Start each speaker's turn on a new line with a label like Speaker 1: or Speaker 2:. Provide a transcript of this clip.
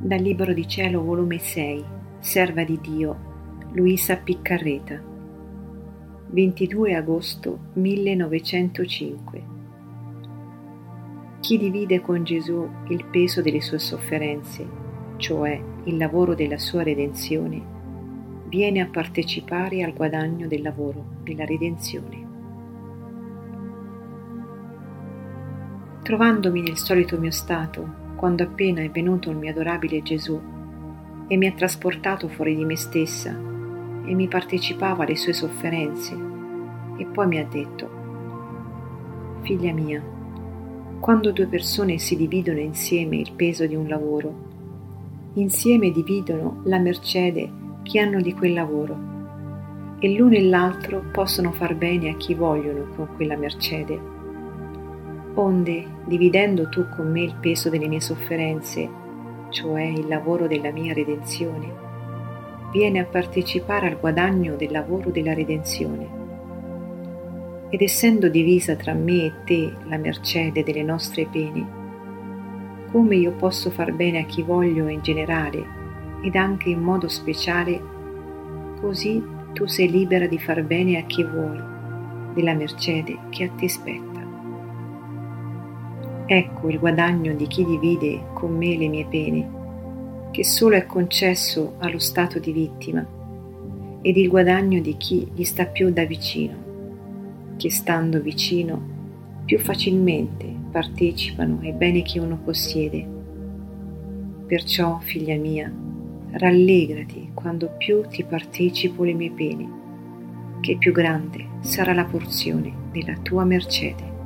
Speaker 1: Dal Libro di Cielo, volume 6, Serva di Dio, Luisa Piccarreta, 22 agosto 1905. Chi divide con Gesù il peso delle sue sofferenze, cioè il lavoro della sua redenzione, viene a partecipare al guadagno del lavoro della redenzione. Trovandomi nel solito mio stato, quando appena è venuto il mio adorabile Gesù e mi ha trasportato fuori di me stessa e mi partecipava alle sue sofferenze. E poi mi ha detto, figlia mia, quando due persone si dividono insieme il peso di un lavoro, insieme dividono la mercede che hanno di quel lavoro e l'uno e l'altro possono far bene a chi vogliono con quella mercede Onde, dividendo tu con me il peso delle mie sofferenze, cioè il lavoro della mia redenzione, viene a partecipare al guadagno del lavoro della redenzione. Ed essendo divisa tra me e te la mercede delle nostre pene, come io posso far bene a chi voglio in generale ed anche in modo speciale, così tu sei libera di far bene a chi vuoi della mercede che a te spetta. Ecco il guadagno di chi divide con me le mie pene, che solo è concesso allo stato di vittima, ed il guadagno di chi gli sta più da vicino, che stando vicino più facilmente partecipano ai beni che uno possiede. Perciò, figlia mia, rallegrati quando più ti partecipo le mie pene, che più grande sarà la porzione della tua mercede.